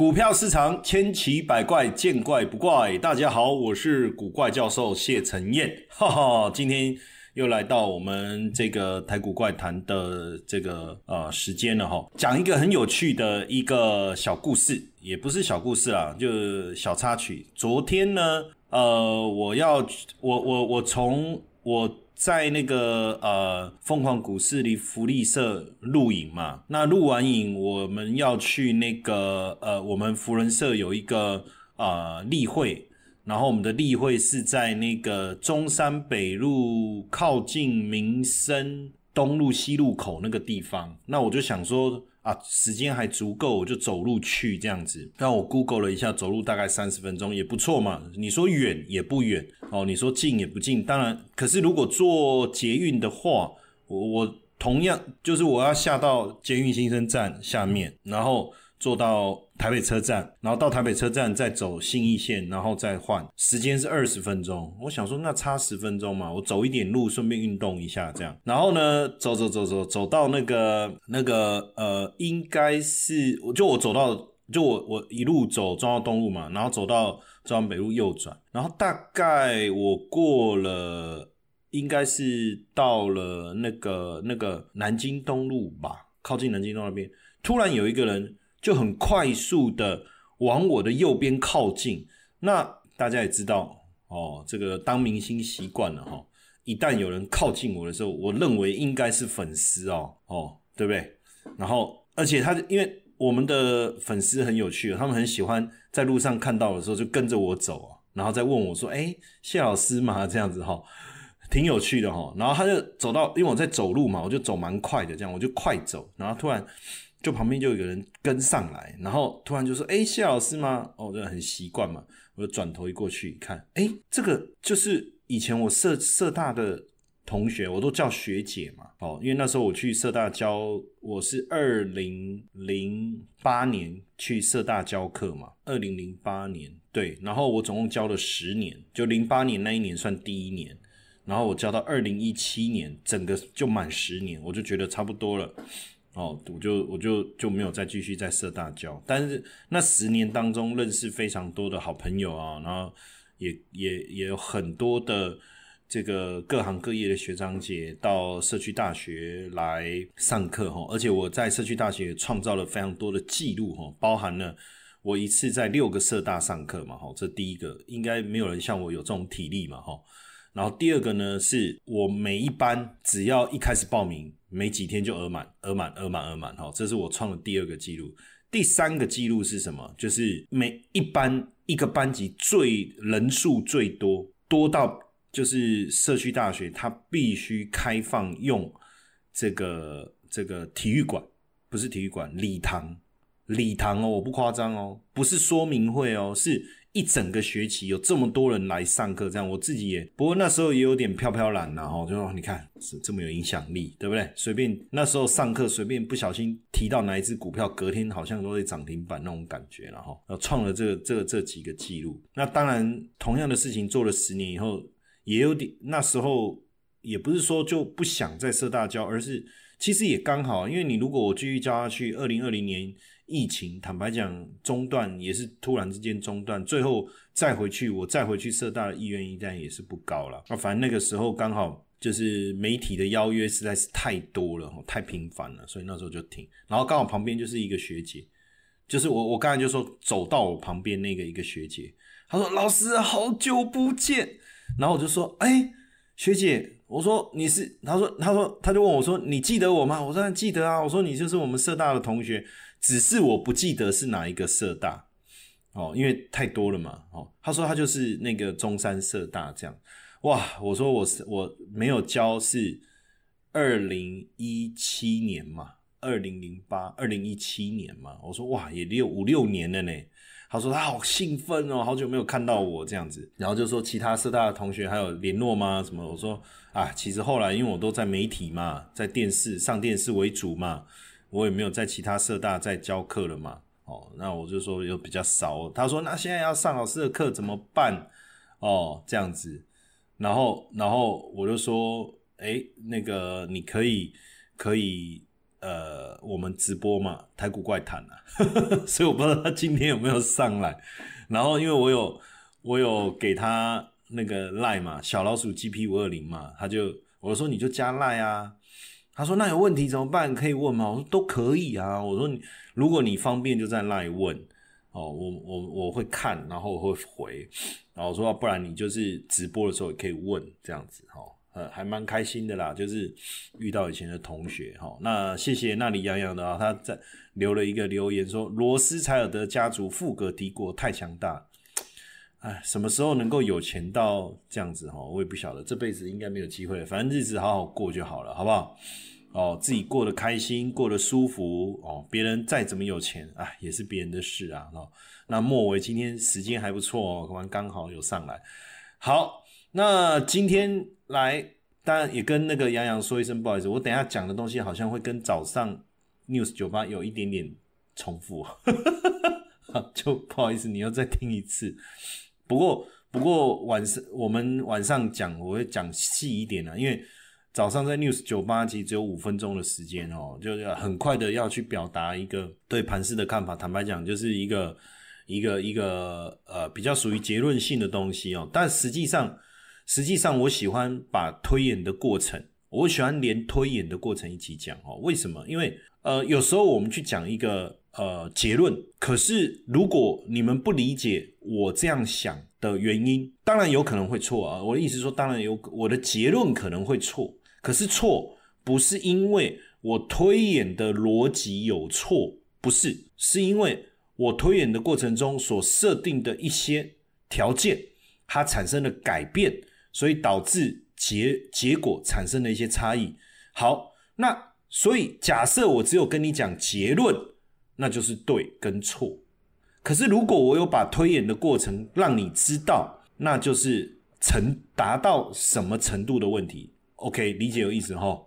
股票市场千奇百怪，见怪不怪。大家好，我是古怪教授谢承彦，哈哈，今天又来到我们这个台股怪谈的这个呃时间了哈，讲一个很有趣的一个小故事，也不是小故事啦，就小插曲。昨天呢，呃，我要我我我从我。在那个呃疯狂股市里福利社录影嘛，那录完影我们要去那个呃我们福人社有一个啊例会，然后我们的例会是在那个中山北路靠近民生东路西路口那个地方，那我就想说。啊，时间还足够，我就走路去这样子。那我 Google 了一下，走路大概三十分钟，也不错嘛。你说远也不远哦，你说近也不近。当然，可是如果坐捷运的话，我我同样就是我要下到捷运新生站下面，然后。坐到台北车站，然后到台北车站再走信义线，然后再换，时间是二十分钟。我想说，那差十分钟嘛，我走一点路，顺便运动一下这样。然后呢，走走走走走到那个那个呃，应该是我就我走到就我我一路走中央东路嘛，然后走到中央北路右转，然后大概我过了，应该是到了那个那个南京东路吧，靠近南京东那边，突然有一个人。就很快速的往我的右边靠近，那大家也知道哦，这个当明星习惯了哈，一旦有人靠近我的时候，我认为应该是粉丝哦哦，对不对？然后而且他因为我们的粉丝很有趣，他们很喜欢在路上看到的时候就跟着我走啊，然后再问我说：“哎，谢老师嘛？”这样子哈，挺有趣的哈。然后他就走到，因为我在走路嘛，我就走蛮快的，这样我就快走，然后突然。就旁边就有一个人跟上来，然后突然就说：“哎，谢老师吗？”哦，这很习惯嘛。我就转头一过去一看，哎，这个就是以前我社社大的同学，我都叫学姐嘛。哦，因为那时候我去社大教，我是二零零八年去社大教课嘛。二零零八年对，然后我总共教了十年，就零八年那一年算第一年，然后我教到二零一七年，整个就满十年，我就觉得差不多了。哦，我就我就就没有再继续在社大教，但是那十年当中认识非常多的好朋友啊，然后也也也有很多的这个各行各业的学长姐到社区大学来上课哈，而且我在社区大学创造了非常多的记录哈，包含了我一次在六个社大上课嘛哈，这第一个应该没有人像我有这种体力嘛哈。然后第二个呢，是我每一班只要一开始报名，没几天就额满，额满，额满，额满，哈，这是我创的第二个记录。第三个记录是什么？就是每一班一个班级最人数最多，多到就是社区大学它必须开放用这个这个体育馆，不是体育馆，礼堂，礼堂哦，我不夸张哦，不是说明会哦，是。一整个学期有这么多人来上课，这样我自己也不过那时候也有点飘飘然然后就说你看是这么有影响力，对不对？随便那时候上课随便不小心提到哪一只股票，隔天好像都会涨停板那种感觉，然后创了这这这几个记录。那当然，同样的事情做了十年以后，也有点那时候也不是说就不想再设大教，而是其实也刚好，因为你如果我继续教下去，二零二零年。疫情坦白讲中断也是突然之间中断，最后再回去我再回去社大的意愿一旦也是不高了。那反正那个时候刚好就是媒体的邀约实在是太多了，太频繁了，所以那时候就停。然后刚好旁边就是一个学姐，就是我我刚才就说走到我旁边那个一个学姐，她说老师好久不见，然后我就说哎学姐，我说你是，她说她说她就问我说你记得我吗？我说记得啊，我说你就是我们社大的同学。只是我不记得是哪一个社大哦，因为太多了嘛哦。他说他就是那个中山社大这样哇。我说我是我没有教是二零一七年嘛，二零零八二零一七年嘛。我说哇也六五六年了呢。他说他好兴奋哦，好久没有看到我这样子。然后就说其他社大的同学还有联络吗？什么？我说啊，其实后来因为我都在媒体嘛，在电视上电视为主嘛。我也没有在其他社大在教课了嘛，哦，那我就说又比较少。他说那现在要上老师的课怎么办？哦，这样子，然后然后我就说，哎，那个你可以可以呃，我们直播嘛，台股怪谈啊，所以我不知道他今天有没有上来。然后因为我有我有给他那个赖嘛，小老鼠 GP 五二零嘛，他就我说你就加赖啊。他说那有问题怎么办？可以问吗？我说都可以啊。我说你如果你方便就在那里问哦，我我我会看，然后我会回。然后说不然你就是直播的时候也可以问这样子哈。呃，还蛮开心的啦，就是遇到以前的同学哈。那谢谢那里洋洋的啊，他在留了一个留言说：罗斯柴尔德家族富可敌国，太强大。哎，什么时候能够有钱到这样子哈？我也不晓得，这辈子应该没有机会。反正日子好好过就好了，好不好？哦，自己过得开心，过得舒服哦。别人再怎么有钱，哎，也是别人的事啊。哦，那莫为今天时间还不错哦，刚刚好有上来。好，那今天。来，当然也跟那个杨洋说一声不好意思，我等下讲的东西好像会跟早上 news 酒吧有一点点重复，就不好意思，你要再听一次。不过，不过晚上我们晚上讲，我会讲细一点啊，因为早上在 news 酒吧其实只有五分钟的时间哦，就要很快的要去表达一个对盘市的看法。坦白讲，就是一个一个一个呃比较属于结论性的东西哦，但实际上。实际上，我喜欢把推演的过程，我喜欢连推演的过程一起讲哦。为什么？因为呃，有时候我们去讲一个呃结论，可是如果你们不理解我这样想的原因，当然有可能会错啊。我的意思说，当然有我的结论可能会错，可是错不是因为我推演的逻辑有错，不是，是因为我推演的过程中所设定的一些条件，它产生了改变。所以导致结结果产生了一些差异。好，那所以假设我只有跟你讲结论，那就是对跟错。可是如果我有把推演的过程让你知道，那就是成达到什么程度的问题。OK，理解有意思哈？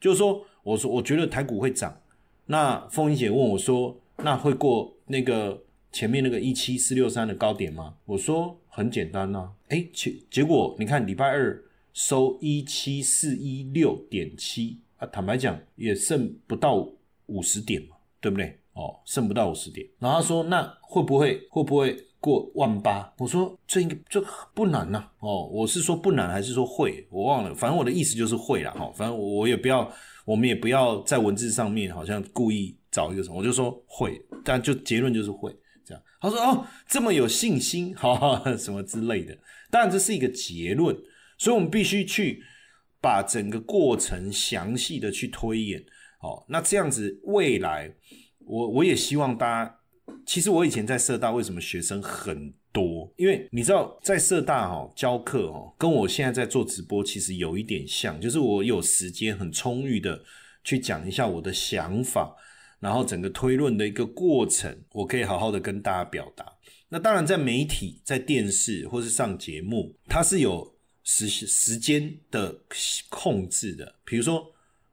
就是说，我说我觉得台股会涨，那凤英姐问我说，那会过那个？前面那个一七四六三的高点吗？我说很简单呐，哎，结结果你看礼拜二收一七四一六点七啊，坦白讲也剩不到五十点嘛，对不对？哦，剩不到五十点。然后他说那会不会会不会过万八？我说这应该这不难呐。哦，我是说不难还是说会？我忘了，反正我的意思就是会了哈。反正我也不要，我们也不要在文字上面好像故意找一个什么，我就说会，但就结论就是会。这样，他说哦，这么有信心，哈，什么之类的。当然，这是一个结论，所以我们必须去把整个过程详细的去推演。哦，那这样子未来，我我也希望大家，其实我以前在社大为什么学生很多？因为你知道，在社大哈教课哦，跟我现在在做直播其实有一点像，就是我有时间很充裕的去讲一下我的想法。然后整个推论的一个过程，我可以好好的跟大家表达。那当然，在媒体、在电视或是上节目，它是有时时间的控制的。比如说，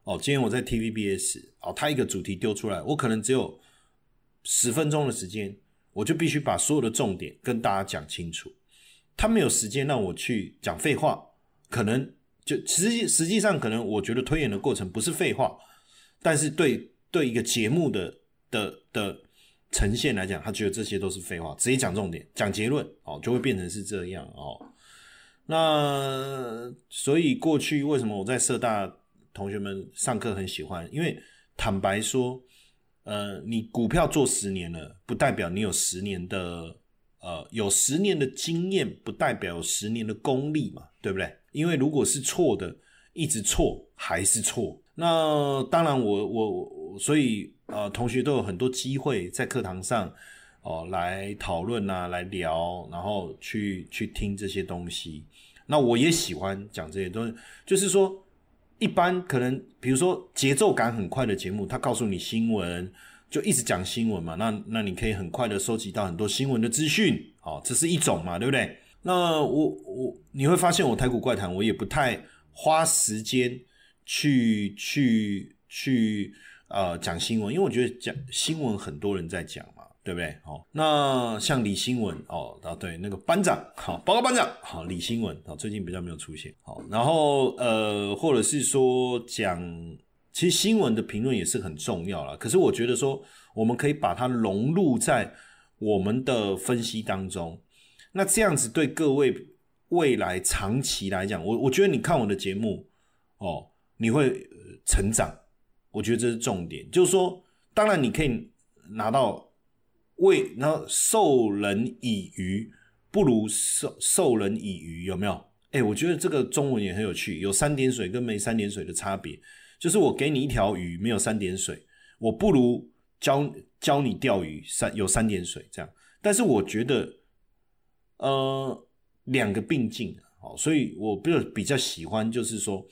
哦，今天我在 TVBS，哦，他一个主题丢出来，我可能只有十分钟的时间，我就必须把所有的重点跟大家讲清楚。他没有时间让我去讲废话，可能就实际实际上可能我觉得推演的过程不是废话，但是对。对一个节目的的的呈现来讲，他觉得这些都是废话，直接讲重点，讲结论哦，就会变成是这样哦。那所以过去为什么我在社大同学们上课很喜欢？因为坦白说，呃，你股票做十年了，不代表你有十年的呃有十年的经验，不代表有十年的功力嘛，对不对？因为如果是错的，一直错还是错。那当然，我我我所以呃，同学都有很多机会在课堂上哦来讨论啊，来聊，然后去去听这些东西。那我也喜欢讲这些东西，就是说，一般可能比如说节奏感很快的节目，他告诉你新闻，就一直讲新闻嘛。那那你可以很快的收集到很多新闻的资讯，哦，这是一种嘛，对不对？那我我你会发现，我台股怪谈，我也不太花时间。去去去，呃，讲新闻，因为我觉得讲新闻很多人在讲，对不对？好，那像李新闻哦，啊对，那个班长，好，报告班长，好，李新闻，好，最近比较没有出现，好，然后呃，或者是说讲其实新闻的评论也是很重要了。可是我觉得说，我们可以把它融入在我们的分析当中。那这样子对各位未来长期来讲，我我觉得你看我的节目哦，你会成长。我觉得这是重点，就是说，当然你可以拿到为然后授人以鱼，不如授授人以渔，有没有？哎，我觉得这个中文也很有趣，有三点水跟没三点水的差别。就是我给你一条鱼，没有三点水，我不如教教你钓鱼，三有三点水这样。但是我觉得，呃，两个并进，好，所以我比较比较喜欢，就是说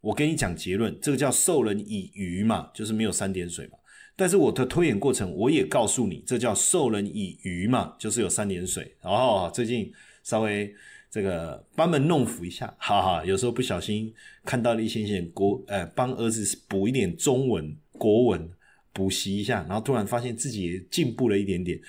我跟你讲结论，这个叫授人以鱼嘛，就是没有三点水嘛。但是我的推演过程，我也告诉你，这叫授人以鱼嘛，就是有三点水。然哦，最近稍微。这个班门弄斧一下，哈哈，有时候不小心看到了一些些国，呃，帮儿子补一点中文、国文补习一下，然后突然发现自己也进步了一点点。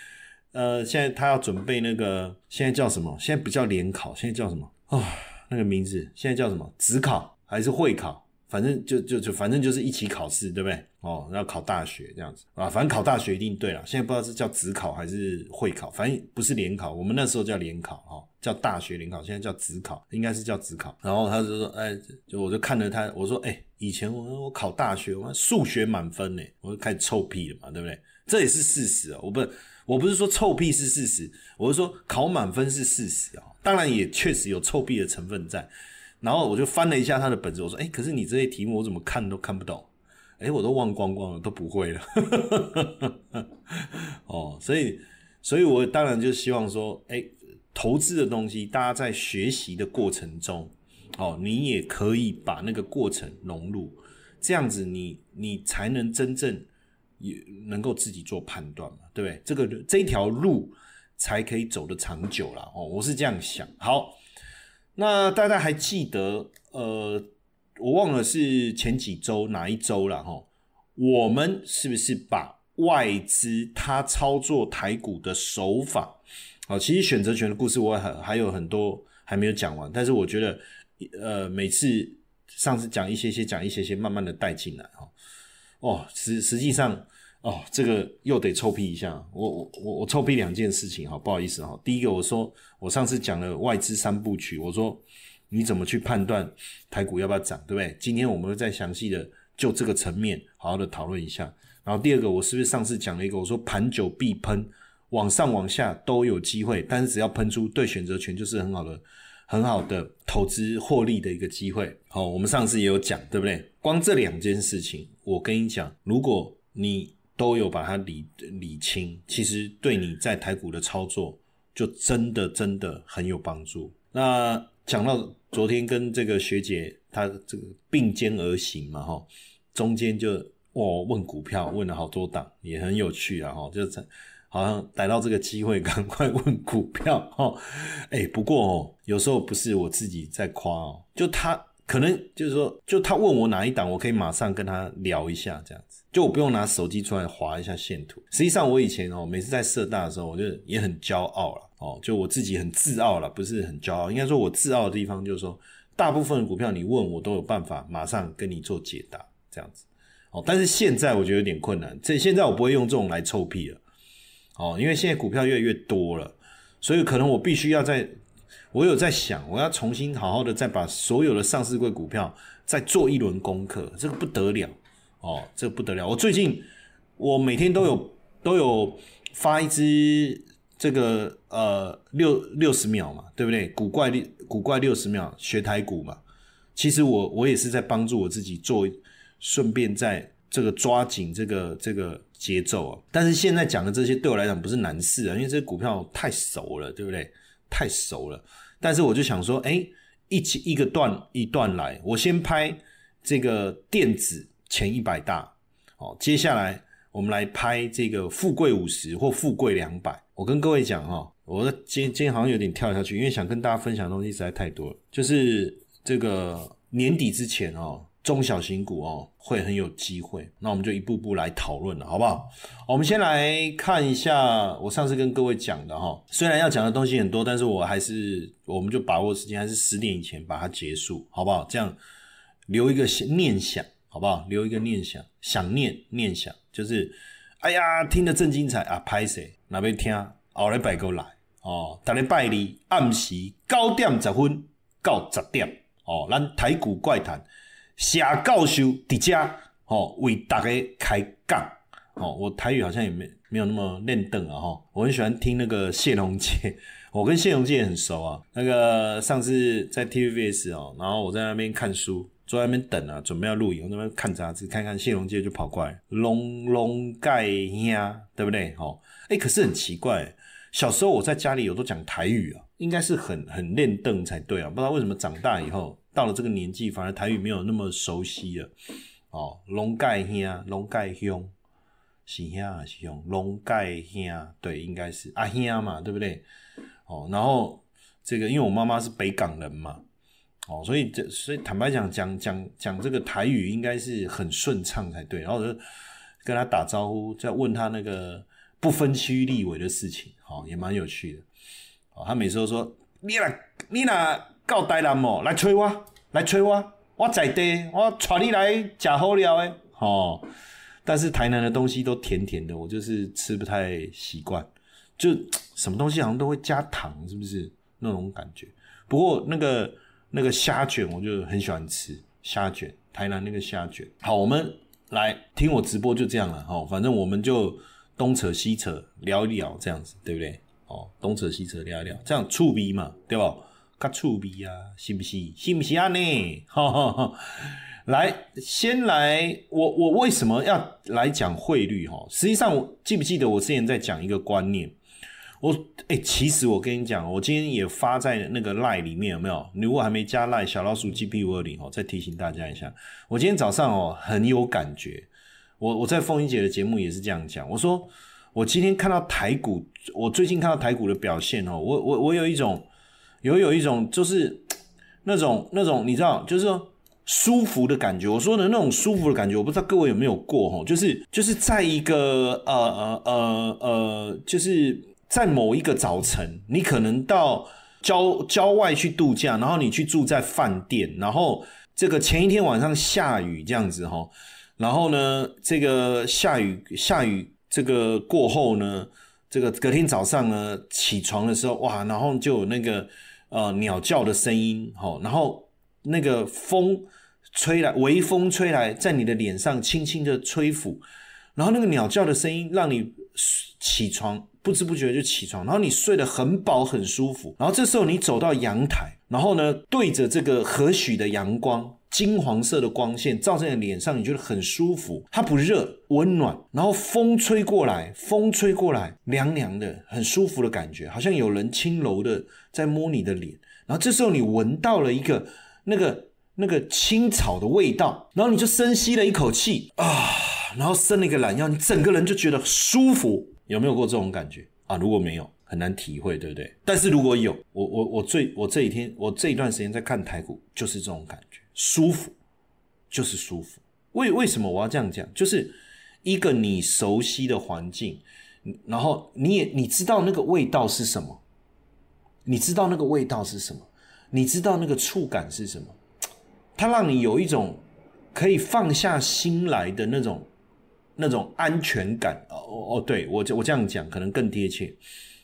呃，现在他要准备那个，现在叫什么？现在不叫联考，现在叫什么？啊，那个名字现在叫什么？职考还是会考？反正就就就反正就是一起考试，对不对？哦，要考大学这样子啊，反正考大学一定对了。现在不知道是叫职考还是会考，反正不是联考。我们那时候叫联考哈，叫大学联考，现在叫职考，应该是叫职考。然后他就说，哎，就我就看着他，我说，哎，以前我我考大学，我数学满分呢，我就开始臭屁了嘛，对不对？这也是事实啊，我不我不是说臭屁是事实，我是说考满分是事实啊。当然也确实有臭屁的成分在。然后我就翻了一下他的本子，我说：“哎，可是你这些题目我怎么看都看不懂，哎，我都忘光光了，都不会了。”哦，所以，所以我当然就希望说，哎，投资的东西，大家在学习的过程中，哦，你也可以把那个过程融入，这样子你你才能真正也能够自己做判断嘛，对不对？这个这条路才可以走得长久了哦，我是这样想。好。那大家还记得，呃，我忘了是前几周哪一周了哈？我们是不是把外资他操作台股的手法？好，其实选择权的故事我还还有很多还没有讲完，但是我觉得，呃，每次上次讲一些些，讲一些些，慢慢的带进来哈。哦，实实际上。哦，这个又得臭屁一下，我我我我臭屁两件事情哈，不好意思哈。第一个，我说我上次讲了外资三部曲，我说你怎么去判断台股要不要涨，对不对？今天我们会再详细的就这个层面好好的讨论一下。然后第二个，我是不是上次讲了一个，我说盘久必喷，往上往下都有机会，但是只要喷出对选择权就是很好的很好的投资获利的一个机会。好，我们上次也有讲，对不对？光这两件事情，我跟你讲，如果你都有把它理理清，其实对你在台股的操作就真的真的很有帮助。那讲到昨天跟这个学姐她这个并肩而行嘛，哈，中间就哦问股票问了好多档，也很有趣啊，哈，就是好像逮到这个机会 赶快问股票，哈，哎，不过哦，有时候不是我自己在夸哦，就他。可能就是说，就他问我哪一档，我可以马上跟他聊一下，这样子，就我不用拿手机出来划一下线图。实际上，我以前哦，每次在社大的时候，我就也很骄傲了哦，就我自己很自傲了，不是很骄傲，应该说我自傲的地方就是说，大部分的股票你问我都有办法马上跟你做解答，这样子哦。但是现在我觉得有点困难，这现在我不会用这种来臭屁了哦，因为现在股票越来越多了，所以可能我必须要在。我有在想，我要重新好好的再把所有的上市柜股票再做一轮功课，这个不得了哦，这不得了。我最近我每天都有都有发一支这个呃六六十秒嘛，对不对？古怪六古怪六十秒学台股嘛。其实我我也是在帮助我自己做，顺便在这个抓紧这个这个节奏啊。但是现在讲的这些对我来讲不是难事啊，因为这些股票太熟了，对不对？太熟了。但是我就想说，哎，一起一个段一段来，我先拍这个电子前一百大，哦，接下来我们来拍这个富贵五十或富贵两百。我跟各位讲哈，我今今天好像有点跳下去，因为想跟大家分享的东西实在太多了，就是这个年底之前哦。中小型股哦，会很有机会，那我们就一步步来讨论了，好不好？我们先来看一下我上次跟各位讲的哈，虽然要讲的东西很多，但是我还是，我们就把握时间，还是十点以前把它结束，好不好？这样留一个念想好不好？留一个念想，想念念想，就是哎呀，听得正精彩啊，拍谁哪边听，后来拜过来哦，大家拜你暗时九点十分到十点哦，咱台股怪谈，谢教授伫遮哦，为大家开讲哦，我台语好像也没没有那么练邓啊哈，我很喜欢听那个谢龙介。我跟谢荣介很熟啊，那个上次在 TVBS 哦，然后我在那边看书，坐在那边等啊，准备要录影，我那边看杂志，看看谢荣介就跑过来，龙龙盖呀，对不对？哦，哎，可是很奇怪，小时候我在家里有都讲台语啊，应该是很很练凳才对啊，不知道为什么长大以后到了这个年纪，反而台语没有那么熟悉了。哦，龙盖兄，龙盖兄，是兄还是兄？龙盖兄，对，应该是阿兄嘛，对不对？哦，然后这个因为我妈妈是北港人嘛，哦，所以这所以坦白讲讲讲讲这个台语应该是很顺畅才对，然后就跟他打招呼，再问他那个不分区立委的事情，哦，也蛮有趣的。哦，他每次都说你来你来告台南哦，来催我，来催我，我在地，我带你来吃好料诶，哦，但是台南的东西都甜甜的，我就是吃不太习惯。就什么东西好像都会加糖，是不是那种感觉？不过那个那个虾卷，我就很喜欢吃虾卷，台南那个虾卷。好，我们来听我直播就这样了。哦，反正我们就东扯西扯聊一聊，这样子对不对？哦，东扯西扯聊一聊，这样触鼻嘛，对吧？卡触鼻啊，信不信？信不信啊？呢？哈哈哈。来，先来，我我为什么要来讲汇率？哈，实际上我记不记得我之前在讲一个观念？我哎，其实我跟你讲，我今天也发在那个赖里面，有没有？你如果还没加赖小老鼠 G P 五二零哦，再提醒大家一下。我今天早上哦很有感觉，我我在凤英姐的节目也是这样讲。我说我今天看到台股，我最近看到台股的表现哦，我我我有一种有有一种就是 那种那种你知道，就是说舒服的感觉。我说的那种舒服的感觉，我不知道各位有没有过哈，就是就是在一个呃呃呃呃，就是。在某一个早晨，你可能到郊郊外去度假，然后你去住在饭店，然后这个前一天晚上下雨这样子哈，然后呢，这个下雨下雨这个过后呢，这个隔天早上呢起床的时候哇，然后就有那个呃鸟叫的声音哈，然后那个风吹来，微风吹来，在你的脸上轻轻的吹拂，然后那个鸟叫的声音让你起床。不知不觉就起床，然后你睡得很饱很舒服，然后这时候你走到阳台，然后呢对着这个和煦的阳光，金黄色的光线照在你脸上，你觉得很舒服，它不热，温暖，然后风吹过来，风吹过来，凉凉的，很舒服的感觉，好像有人轻柔的在摸你的脸，然后这时候你闻到了一个那个那个青草的味道，然后你就深吸了一口气啊，然后伸了一个懒腰，你整个人就觉得舒服。有没有过这种感觉啊？如果没有，很难体会，对不对？但是如果有，我我我最我这几天我这一段时间在看台股，就是这种感觉，舒服，就是舒服。为为什么我要这样讲？就是一个你熟悉的环境，然后你也你知道那个味道是什么，你知道那个味道是什么，你知道那个触感是什么，它让你有一种可以放下心来的那种。那种安全感哦哦，对我我这样讲可能更贴切。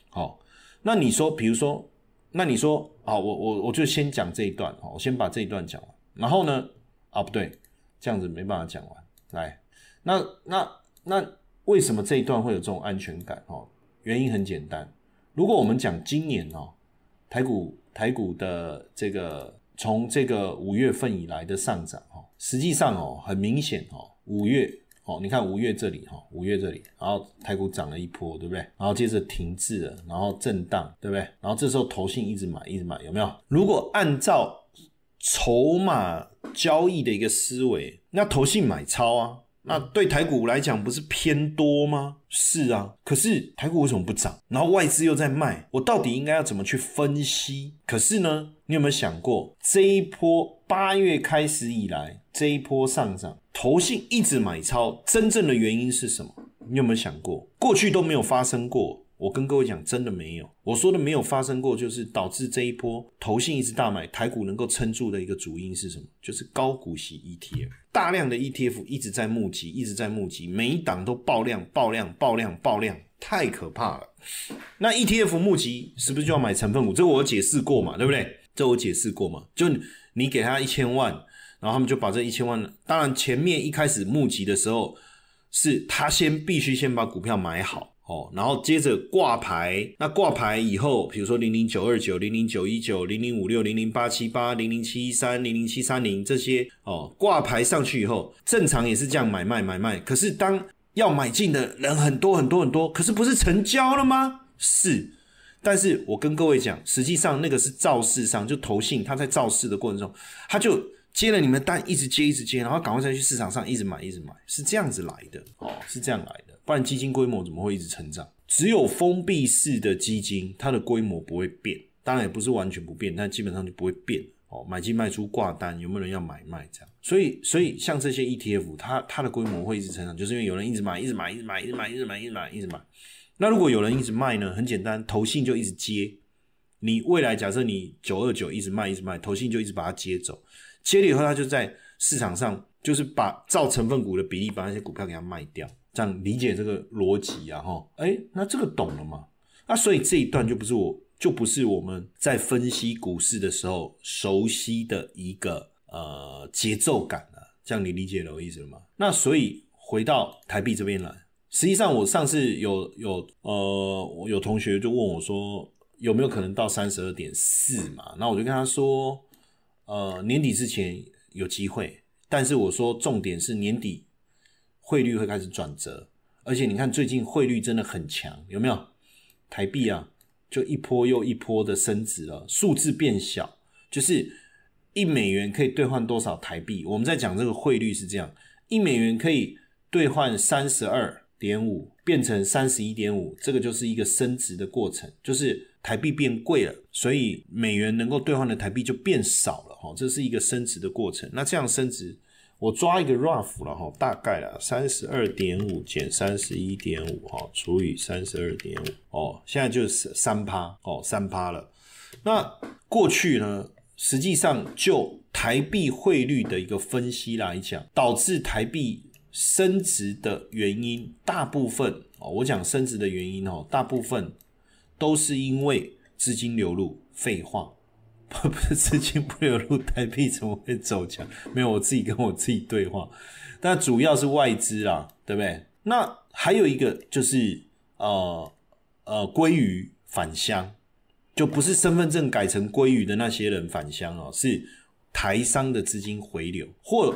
好，那你说，比如说，那你说，好，我我我就先讲这一段，好，我先把这一段讲完。然后呢，啊不对，这样子没办法讲完。来，那那那为什么这一段会有这种安全感？哦，原因很简单。如果我们讲今年哦，台股台股的这个从这个五月份以来的上涨，哦，实际上哦，很明显哦，五月。哦，你看五月这里哈，五月这里，然后台股涨了一波，对不对？然后接着停滞了，然后震荡，对不对？然后这时候投信一直买，一直买，有没有？如果按照筹码交易的一个思维，那投信买超啊，那对台股来讲不是偏多吗？是啊，可是台股为什么不涨？然后外资又在卖，我到底应该要怎么去分析？可是呢，你有没有想过这一波八月开始以来这一波上涨？投信一直买超，真正的原因是什么？你有没有想过，过去都没有发生过我跟各位讲，真的没有。我说的没有发生过，就是导致这一波投信一直大买台股能够撑住的一个主因是什么？就是高股息 ETF，大量的 ETF 一直在募集，一直在募集，每一档都爆量、爆量、爆量、爆量，太可怕了。那 ETF 募集是不是就要买成分股？这我解释过嘛，对不对？这我解释过嘛，就你给他一千万，然后他们就把这一千万，当然前面一开始募集的时候，是他先必须先把股票买好。哦，然后接着挂牌，那挂牌以后，比如说零零九二九、零零九一九、零零五六、零零八七八、零零七一三、零零七三零这些哦，挂牌上去以后，正常也是这样买卖买卖。可是当要买进的人很多很多很多，可是不是成交了吗？是，但是我跟各位讲，实际上那个是造势上就投信，他在造势的过程中，他就接了你们单，一直接一直接，然后赶快再去市场上一直买一直买，是这样子来的哦，是这样来的。不然基金规模怎么会一直成长？只有封闭式的基金，它的规模不会变，当然也不是完全不变，但基本上就不会变哦。买进卖出挂单，有没有人要买卖这样？所以，所以像这些 ETF，它它的规模会一直成长，就是因为有人一直买，一直买，一直买，一直买，一直买，一直买，一直买。那如果有人一直卖呢？很简单，投信就一直接。你未来假设你九二九一直卖，一直卖，投信就一直把它接走，接了以后，他就在市场上就是把造成分股的比例，把那些股票给它卖掉。这样理解这个逻辑啊，哈，哎，那这个懂了吗？那所以这一段就不是我，就不是我们在分析股市的时候熟悉的一个呃节奏感了。这样你理解了我意思了吗？那所以回到台币这边来，实际上我上次有有呃，有同学就问我说有没有可能到三十二点四嘛？那我就跟他说，呃，年底之前有机会，但是我说重点是年底。汇率会开始转折，而且你看最近汇率真的很强，有没有？台币啊，就一波又一波的升值了，数字变小，就是一美元可以兑换多少台币？我们在讲这个汇率是这样，一美元可以兑换三十二点五，变成三十一点五，这个就是一个升值的过程，就是台币变贵了，所以美元能够兑换的台币就变少了，哈，这是一个升值的过程。那这样升值。我抓一个 rough 了哈，大概了三十二点五减三十一点五哈，除以三十二点五哦，现在就是三趴哦，三趴了。那过去呢，实际上就台币汇率的一个分析来讲，导致台币升值的原因，大部分哦，我讲升值的原因哦，大部分都是因为资金流入，废话。不是资金不流入，台币怎么会走强？没有，我自己跟我自己对话。但主要是外资啦，对不对？那还有一个就是呃呃，鲑鱼返乡，就不是身份证改成鲑鱼的那些人返乡哦，是台商的资金回流，或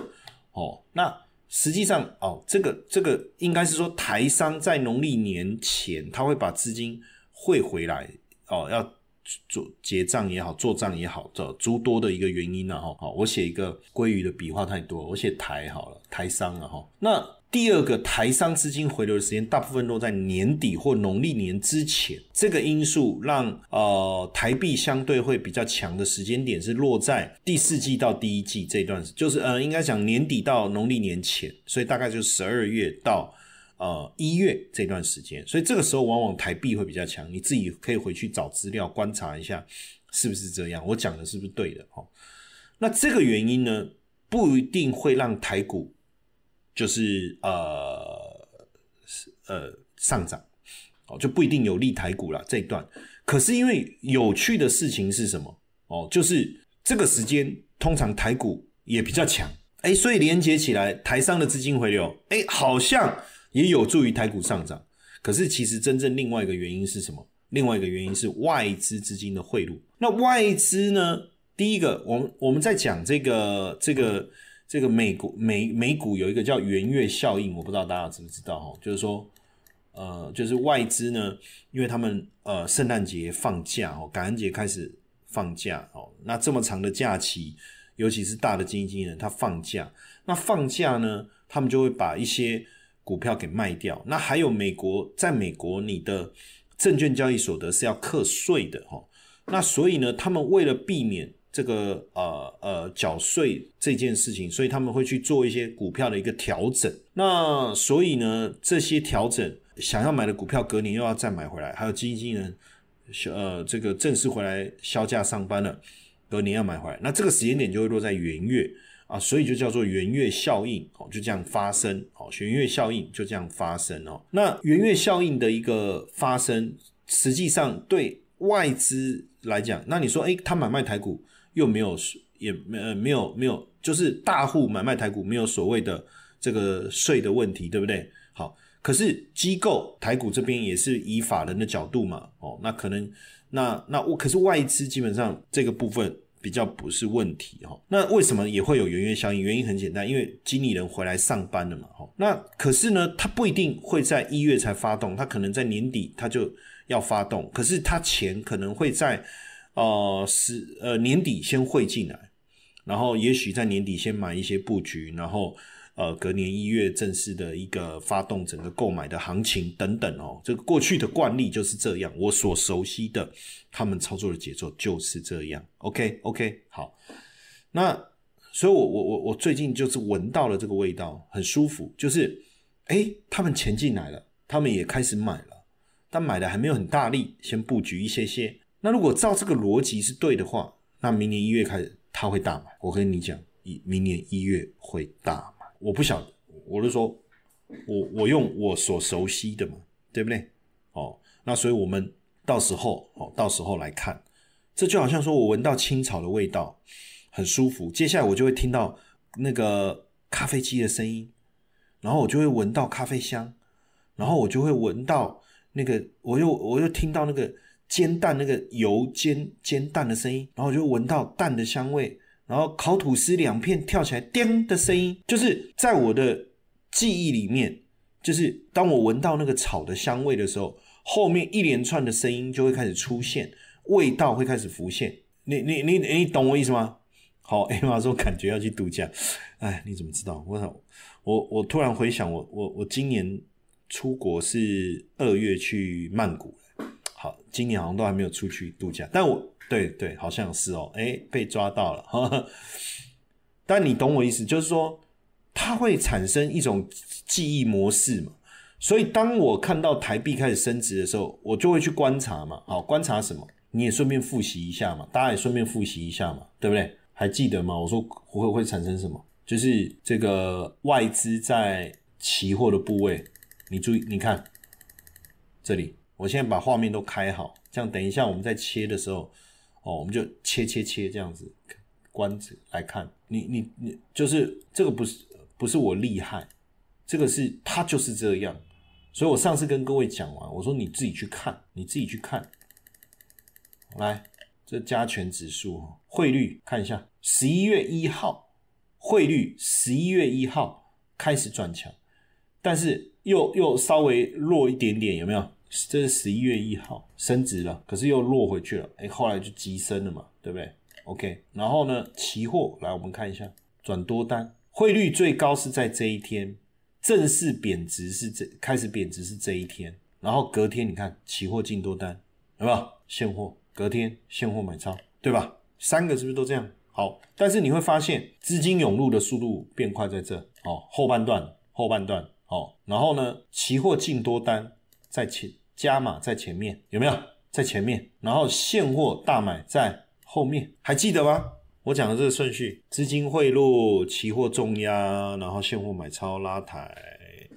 哦，那实际上哦，这个这个应该是说台商在农历年前他会把资金汇回来哦，要。做结账也好，做账也好，这诸多的一个原因呢，哈，好，我写一个鲑鱼的笔画太多，我写台好了，台商了哈。那第二个台商资金回流的时间，大部分落在年底或农历年之前，这个因素让呃台币相对会比较强的时间点是落在第四季到第一季这段，就是呃应该讲年底到农历年前，所以大概就十二月到。呃，一月这段时间，所以这个时候往往台币会比较强，你自己可以回去找资料观察一下，是不是这样？我讲的是不是对的？哦，那这个原因呢，不一定会让台股就是呃呃上涨，哦，就不一定有利台股了这一段。可是因为有趣的事情是什么？哦，就是这个时间通常台股也比较强，哎，所以连接起来台商的资金回流，哎，好像。也有助于台股上涨，可是其实真正另外一个原因是什么？另外一个原因是外资资金的汇入。那外资呢？第一个，我们我们在讲这个这个这个美股美美股有一个叫圆月效应，我不知道大家知不知道哈？就是说，呃，就是外资呢，因为他们呃圣诞节放假哦，感恩节开始放假哦，那这么长的假期，尤其是大的基金人他放假，那放假呢，他们就会把一些股票给卖掉，那还有美国，在美国你的证券交易所得是要课税的哈，那所以呢，他们为了避免这个呃呃缴税这件事情，所以他们会去做一些股票的一个调整。那所以呢，这些调整想要买的股票隔年又要再买回来，还有基金人呃这个正式回来销价上班了，隔年要买回来，那这个时间点就会落在元月。啊，所以就叫做圆月效应哦，就这样发生哦，圆月效应就这样发生哦。那圆月效应的一个发生，实际上对外资来讲，那你说哎，他买卖台股又没有也没呃没有没有，就是大户买卖台股没有所谓的这个税的问题，对不对？好。可是机构台股这边也是以法人的角度嘛，哦，那可能那那我可是外资基本上这个部分比较不是问题哈。那为什么也会有圆月效应？原因很简单，因为经理人回来上班了嘛，哈。那可是呢，他不一定会在一月才发动，他可能在年底他就要发动，可是他钱可能会在呃十呃年底先汇进来，然后也许在年底先买一些布局，然后。呃，隔年一月正式的一个发动整个购买的行情等等哦，这个过去的惯例就是这样，我所熟悉的他们操作的节奏就是这样。OK OK，好，那所以，我我我我最近就是闻到了这个味道，很舒服，就是哎，他们钱进来了，他们也开始买了，但买的还没有很大力，先布局一些些。那如果照这个逻辑是对的话，那明年一月开始他会大买，我跟你讲，一明年一月会大。我不晓得，我就说，我我用我所熟悉的嘛，对不对？哦，那所以我们到时候哦，到时候来看，这就好像说我闻到青草的味道，很舒服。接下来我就会听到那个咖啡机的声音，然后我就会闻到咖啡香，然后我就会闻到那个，我又我又听到那个煎蛋那个油煎煎蛋的声音，然后我就闻到蛋的香味。然后烤吐司两片跳起来“叮”的声音，就是在我的记忆里面，就是当我闻到那个草的香味的时候，后面一连串的声音就会开始出现，味道会开始浮现。你你你你懂我意思吗？好，艾玛说感觉要去度假，哎，你怎么知道？我我我突然回想，我我我今年出国是二月去曼谷，好，今年好像都还没有出去度假，但我。对对，好像是哦，哎，被抓到了。但你懂我意思，就是说它会产生一种记忆模式嘛。所以当我看到台币开始升值的时候，我就会去观察嘛。好，观察什么？你也顺便复习一下嘛，大家也顺便复习一下嘛，对不对？还记得吗？我说会会产生什么？就是这个外资在期货的部位，你注意，你看这里，我现在把画面都开好，这样等一下我们在切的时候。哦，我们就切切切这样子，观子来看，你你你就是这个不是不是我厉害，这个是它就是这样，所以我上次跟各位讲完，我说你自己去看，你自己去看，来这加权指数汇率看一下，十一月一号汇率十一月一号开始转强，但是又又稍微弱一点点，有没有？这是十一月一号升值了，可是又落回去了，哎，后来就急升了嘛，对不对？OK，然后呢，期货来我们看一下，转多单，汇率最高是在这一天，正式贬值是这开始贬值是这一天，然后隔天你看期货进多单，有没有？现货隔天现货买超，对吧？三个是不是都这样？好，但是你会发现资金涌入的速度变快在这，哦，后半段后半段，哦，然后呢，期货进多单。在前加码在前面有没有在前面？然后现货大买在后面，还记得吗？我讲的这个顺序：资金汇入、期货重压，然后现货买超拉抬，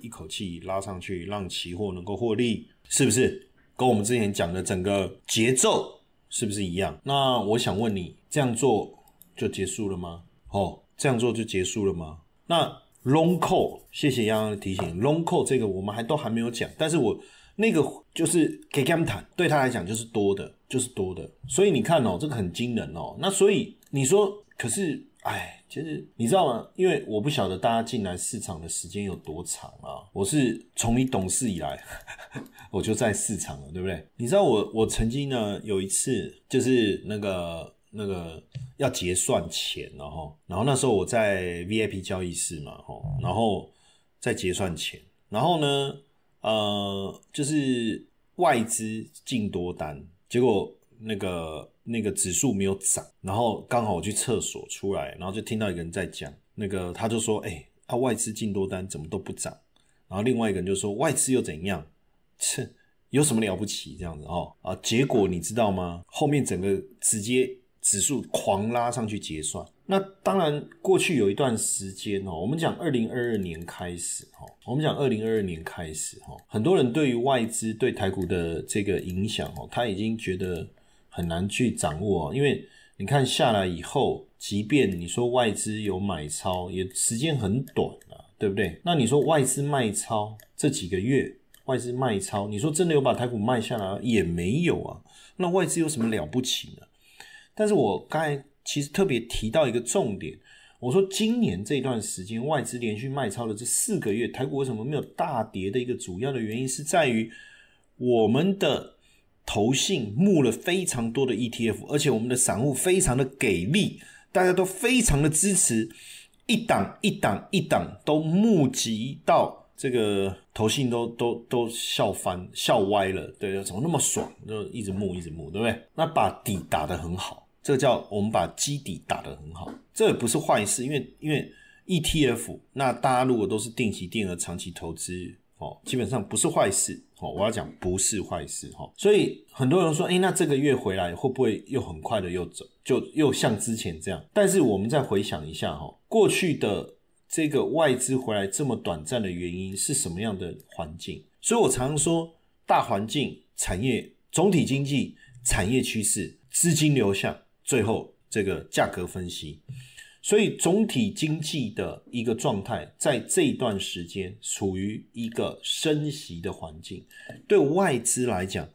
一口气拉上去，让期货能够获利，是不是？跟我们之前讲的整个节奏是不是一样？那我想问你，这样做就结束了吗？哦，这样做就结束了吗？那 long call，谢谢洋洋的提醒，long call 这个我们还都还没有讲，但是我。那个就是给他们谈，对他来讲就是多的，就是多的。所以你看哦，这个很惊人哦。那所以你说，可是，哎，其实你知道吗？因为我不晓得大家进来市场的时间有多长啊。我是从你懂事以来，我就在市场了，对不对？你知道我，我曾经呢有一次，就是那个那个要结算钱，然后，然后那时候我在 VIP 交易室嘛，吼，然后在结算钱，然后呢。呃，就是外资进多单，结果那个那个指数没有涨，然后刚好我去厕所出来，然后就听到一个人在讲，那个他就说，哎，他外资进多单怎么都不涨，然后另外一个人就说外资又怎样，切，有什么了不起这样子哦啊？结果你知道吗？后面整个直接指数狂拉上去结算。那当然，过去有一段时间哦，我们讲二零二二年开始哈，我们讲二零二二年开始哈，很多人对于外资对台股的这个影响哦，他已经觉得很难去掌握，因为你看下来以后，即便你说外资有买超，也时间很短啊，对不对？那你说外资卖超这几个月，外资卖超，你说真的有把台股卖下来也没有啊？那外资有什么了不起呢？但是我刚才。其实特别提到一个重点，我说今年这段时间外资连续卖超的这四个月，台股为什么没有大跌的一个主要的原因是在于我们的投信募了非常多的 ETF，而且我们的散户非常的给力，大家都非常的支持，一档一档一档都募集到这个投信都都都笑翻笑歪了，对，怎么那么爽，就一直募一直募，对不对？那把底打得很好。这叫我们把基底打得很好，这也不是坏事，因为因为 ETF，那大家如果都是定期定额长期投资哦，基本上不是坏事哦。我要讲不是坏事哈，所以很多人说，哎，那这个月回来会不会又很快的又走，就又像之前这样？但是我们再回想一下哈，过去的这个外资回来这么短暂的原因是什么样的环境？所以我常常说，大环境、产业、总体经济、产业趋势、资金流向。最后这个价格分析，所以总体经济的一个状态，在这段时间处于一个升息的环境，对外资来讲，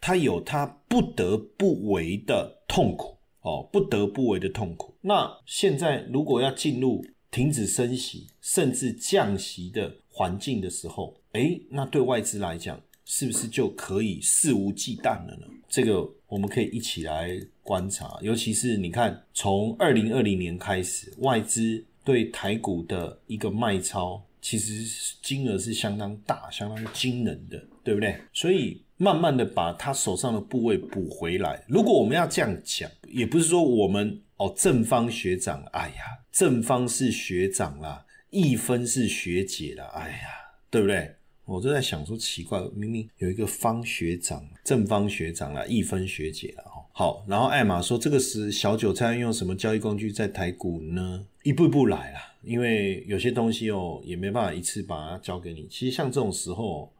它有它不得不为的痛苦哦，不得不为的痛苦。那现在如果要进入停止升息甚至降息的环境的时候，诶，那对外资来讲，是不是就可以肆无忌惮了呢？这个。我们可以一起来观察，尤其是你看，从二零二零年开始，外资对台股的一个卖超，其实金额是相当大、相当惊人的，对不对？所以慢慢的把他手上的部位补回来。如果我们要这样讲，也不是说我们哦正方学长，哎呀，正方是学长啦，一分是学姐啦，哎呀，对不对？我就在想说，奇怪，明明有一个方学长、正方学长啦，一分学姐了哈。好，然后艾玛说，这个是小韭菜用什么交易工具在台股呢？一步一步来啦，因为有些东西哦，也没办法一次把它交给你。其实像这种时候，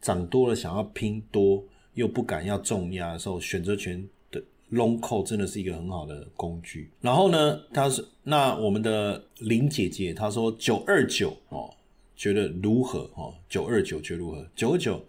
涨多了想要拼多，又不敢要重压的时候，选择权的 long call 真的是一个很好的工具。然后呢，他是那我们的林姐姐她说九二九哦。觉得如何？哦，九二九觉得如何？九九，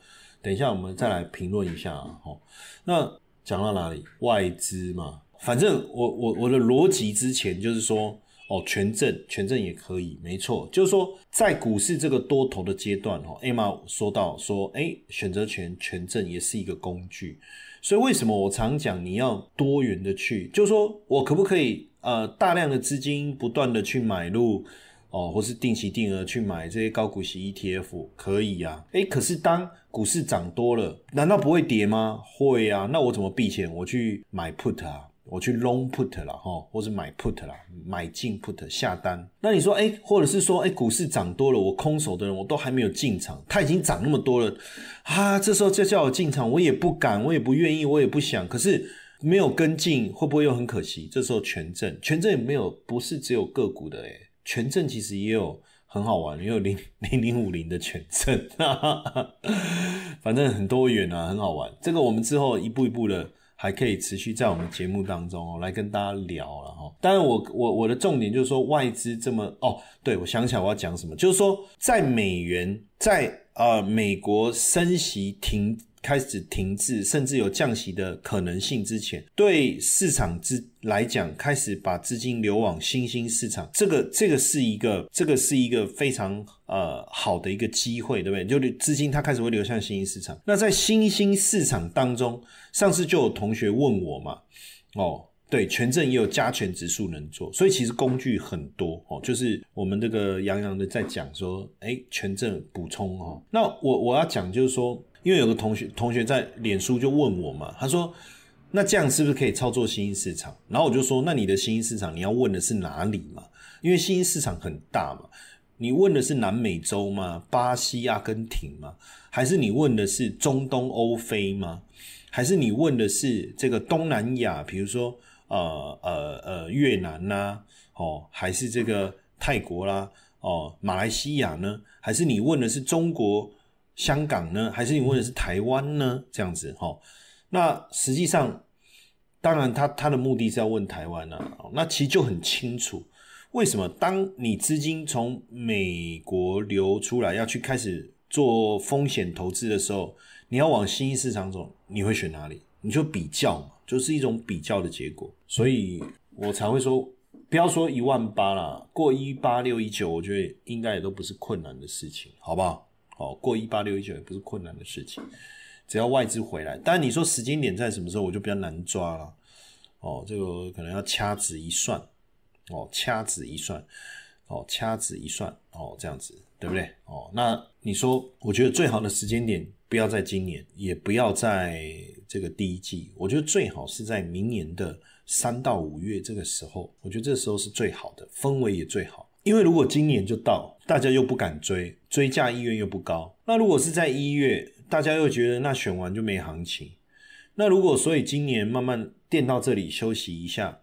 等一下我们再来评论一下啊。哦，那讲到哪里？外资嘛，反正我我我的逻辑之前就是说，哦，权证权证也可以，没错，就是说在股市这个多头的阶段，哦，A 玛说到说，哎，选择权权证也是一个工具，所以为什么我常讲你要多元的去，就是说我可不可以呃大量的资金不断的去买入？哦，或是定期定额去买这些高股息 ETF 可以呀，诶，可是当股市涨多了，难道不会跌吗？会啊，那我怎么避险？我去买 put 啊，我去 long put 了哈，或是买 put 啦，买进 put 下单。那你说，诶，或者是说，诶，股市涨多了，我空手的人我都还没有进场，它已经涨那么多了啊，这时候就叫我进场，我也不敢，我也不愿意，我也不想。可是没有跟进，会不会又很可惜？这时候权证，权证也没有，不是只有个股的诶。权证其实也有很好玩，也有零 零零五零的权证，反正很多元啊，很好玩。这个我们之后一步一步的还可以持续在我们节目当中哦来跟大家聊了哈。当然，我我我的重点就是说外资这么哦，对我想起来我要讲什么，就是说在美元在呃美国升息停。开始停滞，甚至有降息的可能性之前，对市场资来讲，开始把资金流往新兴市场，这个这个是一个这个是一个非常呃好的一个机会，对不对？就资金它开始会流向新兴市场。那在新兴市场当中，上次就有同学问我嘛，哦，对，权证也有加权指数能做，所以其实工具很多哦。就是我们这个洋洋的在讲说，哎，权证补充哦。那我我要讲就是说。因为有个同学同学在脸书就问我嘛，他说：“那这样是不是可以操作新兴市场？”然后我就说：“那你的新兴市场你要问的是哪里嘛？因为新兴市场很大嘛，你问的是南美洲吗？巴西、阿根廷吗？还是你问的是中东、欧非吗？还是你问的是这个东南亚，比如说呃呃呃越南呐，哦，还是这个泰国啦，哦，马来西亚呢？还是你问的是中国、香港呢？还是你问的是台湾呢？这样子哈，那实际上，当然他他的目的是要问台湾啊，那其实就很清楚，为什么当你资金从美国流出来，要去开始做风险投资的时候。你要往新兴市场走，你会选哪里？你就比较嘛，就是一种比较的结果。所以我才会说，不要说一万八啦，过一八六一九，我觉得应该也都不是困难的事情，好不好？哦，过一八六一九也不是困难的事情，只要外资回来。但你说时间点在什么时候，我就比较难抓了。哦，这个可能要掐指一算，哦，掐指一算，哦，掐指一算，哦，这样子，对不对？哦，那你说，我觉得最好的时间点。不要在今年，也不要在这个第一季，我觉得最好是在明年的三到五月这个时候，我觉得这时候是最好的，氛围也最好。因为如果今年就到，大家又不敢追，追价意愿又不高。那如果是在一月，大家又觉得那选完就没行情。那如果所以今年慢慢垫到这里休息一下，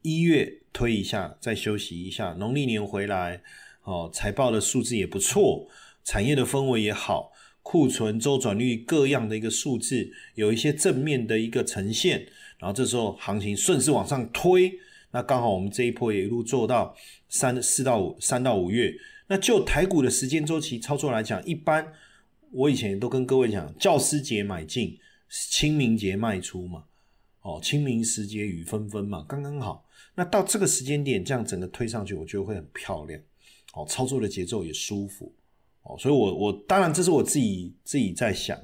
一月推一下，再休息一下，农历年回来，哦，财报的数字也不错，产业的氛围也好。库存周转率各样的一个数字有一些正面的一个呈现，然后这时候行情顺势往上推，那刚好我们这一波也一路做到三四到五三到五月。那就台股的时间周期操作来讲，一般我以前都跟各位讲，教师节买进，清明节卖出嘛，哦，清明时节雨纷纷嘛，刚刚好。那到这个时间点，这样整个推上去，我觉得会很漂亮，哦，操作的节奏也舒服。哦，所以，我我当然这是我自己自己在想，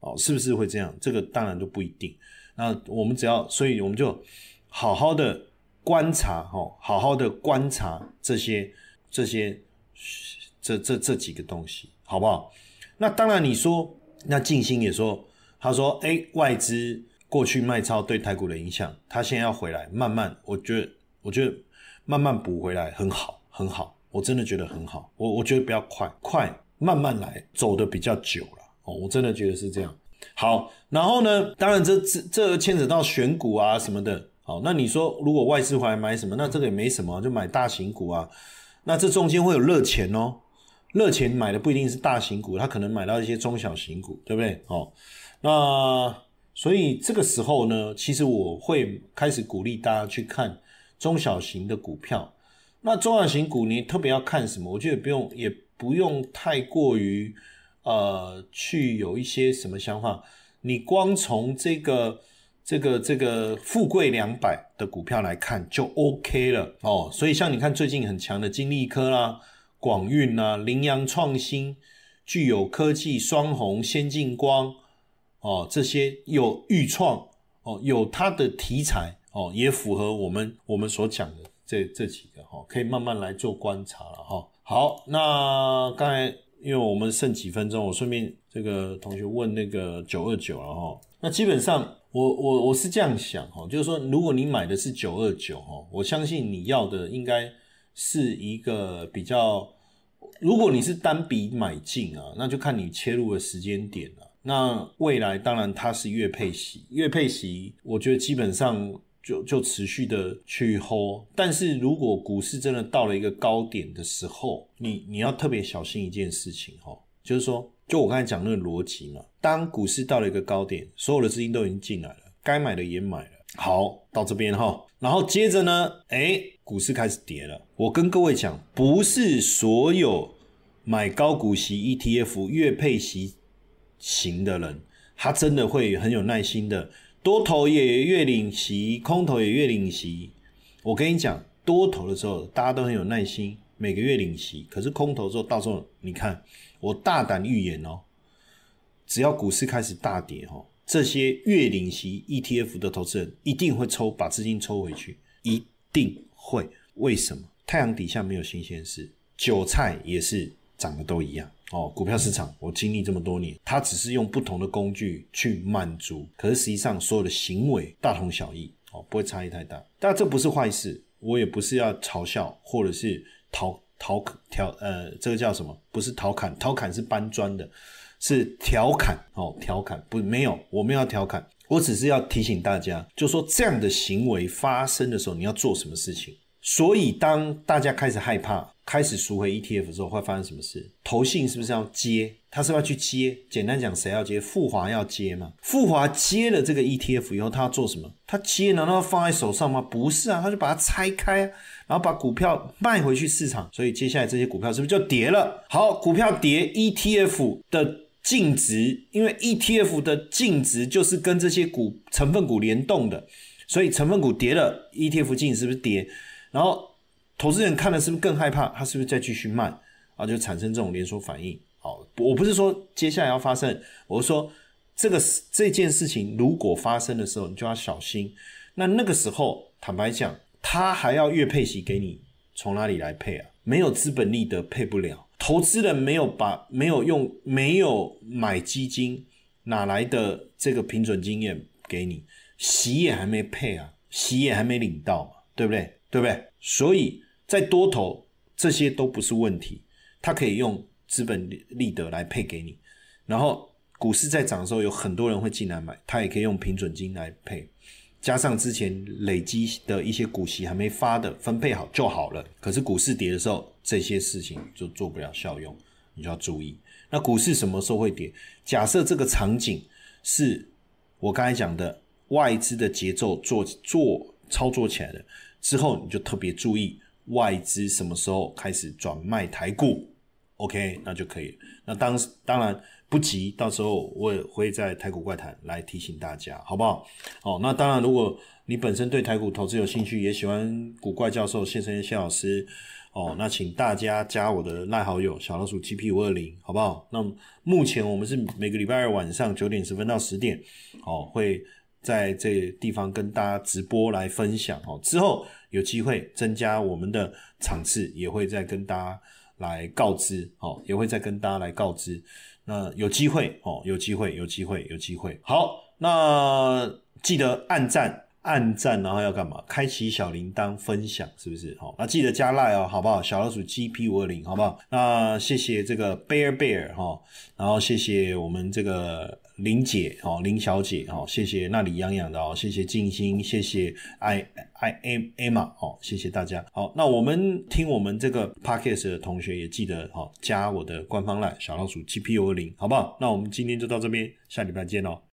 哦，是不是会这样？这个当然都不一定。那我们只要，所以我们就好好的观察，哈，好好的观察这些这些这这这几个东西，好不好？那当然，你说那静心也说，他说，哎，外资过去卖超对台股的影响，他现在要回来，慢慢，我觉得，我觉得慢慢补回来很好，很好，我真的觉得很好。我我觉得不要快，快。慢慢来，走的比较久了哦，我真的觉得是这样。好，然后呢，当然这这这牵扯到选股啊什么的。好，那你说如果外资回来买什么，那这个也没什么，就买大型股啊。那这中间会有热钱哦，热钱买的不一定是大型股，他可能买到一些中小型股，对不对？哦，那所以这个时候呢，其实我会开始鼓励大家去看中小型的股票。那中小型股你特别要看什么？我觉得不用也。不用太过于，呃，去有一些什么想法。你光从这个、这个、这个富贵两百的股票来看就 OK 了哦。所以像你看最近很强的金利科啦、广运啦、羚羊创新、具有科技、双红、先进光哦，这些有预创哦，有它的题材哦，也符合我们我们所讲的这这几个哈，可以慢慢来做观察了哈。好，那刚才因为我们剩几分钟，我顺便这个同学问那个九二九了哈。那基本上我我我是这样想哈，就是说如果你买的是九二九哈，我相信你要的应该是一个比较，如果你是单笔买进啊，那就看你切入的时间点了。那未来当然它是月配息，月配息，我觉得基本上。就就持续的去 hold，但是如果股市真的到了一个高点的时候，你你要特别小心一件事情哈，就是说，就我刚才讲那个逻辑嘛，当股市到了一个高点，所有的资金都已经进来了，该买的也买了，好，到这边哈，然后接着呢，哎，股市开始跌了，我跟各位讲，不是所有买高股息 ETF 月配息型的人，他真的会很有耐心的。多头也越领息，空头也越领息。我跟你讲，多头的时候大家都很有耐心，每个月领息。可是空头之后，到时候你看，我大胆预言哦，只要股市开始大跌哦，这些月领息 ETF 的投资人一定会抽，把资金抽回去，一定会。为什么？太阳底下没有新鲜事，韭菜也是长得都一样。哦，股票市场我经历这么多年，它只是用不同的工具去满足，可是实际上所有的行为大同小异，哦，不会差异太大。但这不是坏事，我也不是要嘲笑或者是讨调调呃，这个叫什么？不是调侃，调侃是搬砖的，是调侃哦，调侃不没有，我们要调侃，我只是要提醒大家，就说这样的行为发生的时候，你要做什么事情。所以当大家开始害怕。开始赎回 ETF 之后会发生什么事？投信是不是要接？他是要去接？简单讲，谁要接？富华要接吗？富华接了这个 ETF 以后，他要做什么？他接难道放在手上吗？不是啊，他就把它拆开，然后把股票卖回去市场。所以接下来这些股票是不是就跌了？好，股票跌，ETF 的净值，因为 ETF 的净值就是跟这些股成分股联动的，所以成分股跌了，ETF 净值是不是跌？然后。投资人看了是不是更害怕？他是不是再继续卖啊？就产生这种连锁反应。好，我不是说接下来要发生，我是说这个这件事情如果发生的时候，你就要小心。那那个时候，坦白讲，他还要月配息给你，从哪里来配啊？没有资本利得配不了。投资人没有把没有用没有买基金，哪来的这个平准经验给你？息也还没配啊，息也还没领到，对不对？对不对？所以。在多头这些都不是问题，它可以用资本利得来配给你，然后股市在涨的时候，有很多人会进来买，它也可以用平准金来配，加上之前累积的一些股息还没发的分配好就好了。可是股市跌的时候，这些事情就做不了效用，你就要注意。那股市什么时候会跌？假设这个场景是我刚才讲的外资的节奏做做操作起来的之后，你就特别注意。外资什么时候开始转卖台股？OK，那就可以。那当当然不急，到时候我也会在台股怪谈来提醒大家，好不好？哦，那当然，如果你本身对台股投资有兴趣，也喜欢古怪教授谢生谢老师，哦，那请大家加我的赖好友小老鼠 GP 五二零，好不好？那目前我们是每个礼拜二晚上九点十分到十点，哦，会在这地方跟大家直播来分享哦，之后。有机会增加我们的场次，也会再跟大家来告知哦，也会再跟大家来告知。那有机会哦，有机会，有机会，有机会。好，那记得按赞。按赞，然后要干嘛？开启小铃铛，分享，是不是？好，那记得加赖哦，好不好？小老鼠 GP 五二零，好不好？那谢谢这个 Bear Bear 哈，然后谢谢我们这个林姐哦，林小姐哦，谢谢那里洋洋的哦，谢谢静心，谢谢 I I M Emma 哦，谢谢大家。好，那我们听我们这个 Podcast 的同学也记得好，加我的官方赖小老鼠 G P U 二零，好不好？那我们今天就到这边，下礼拜见喽。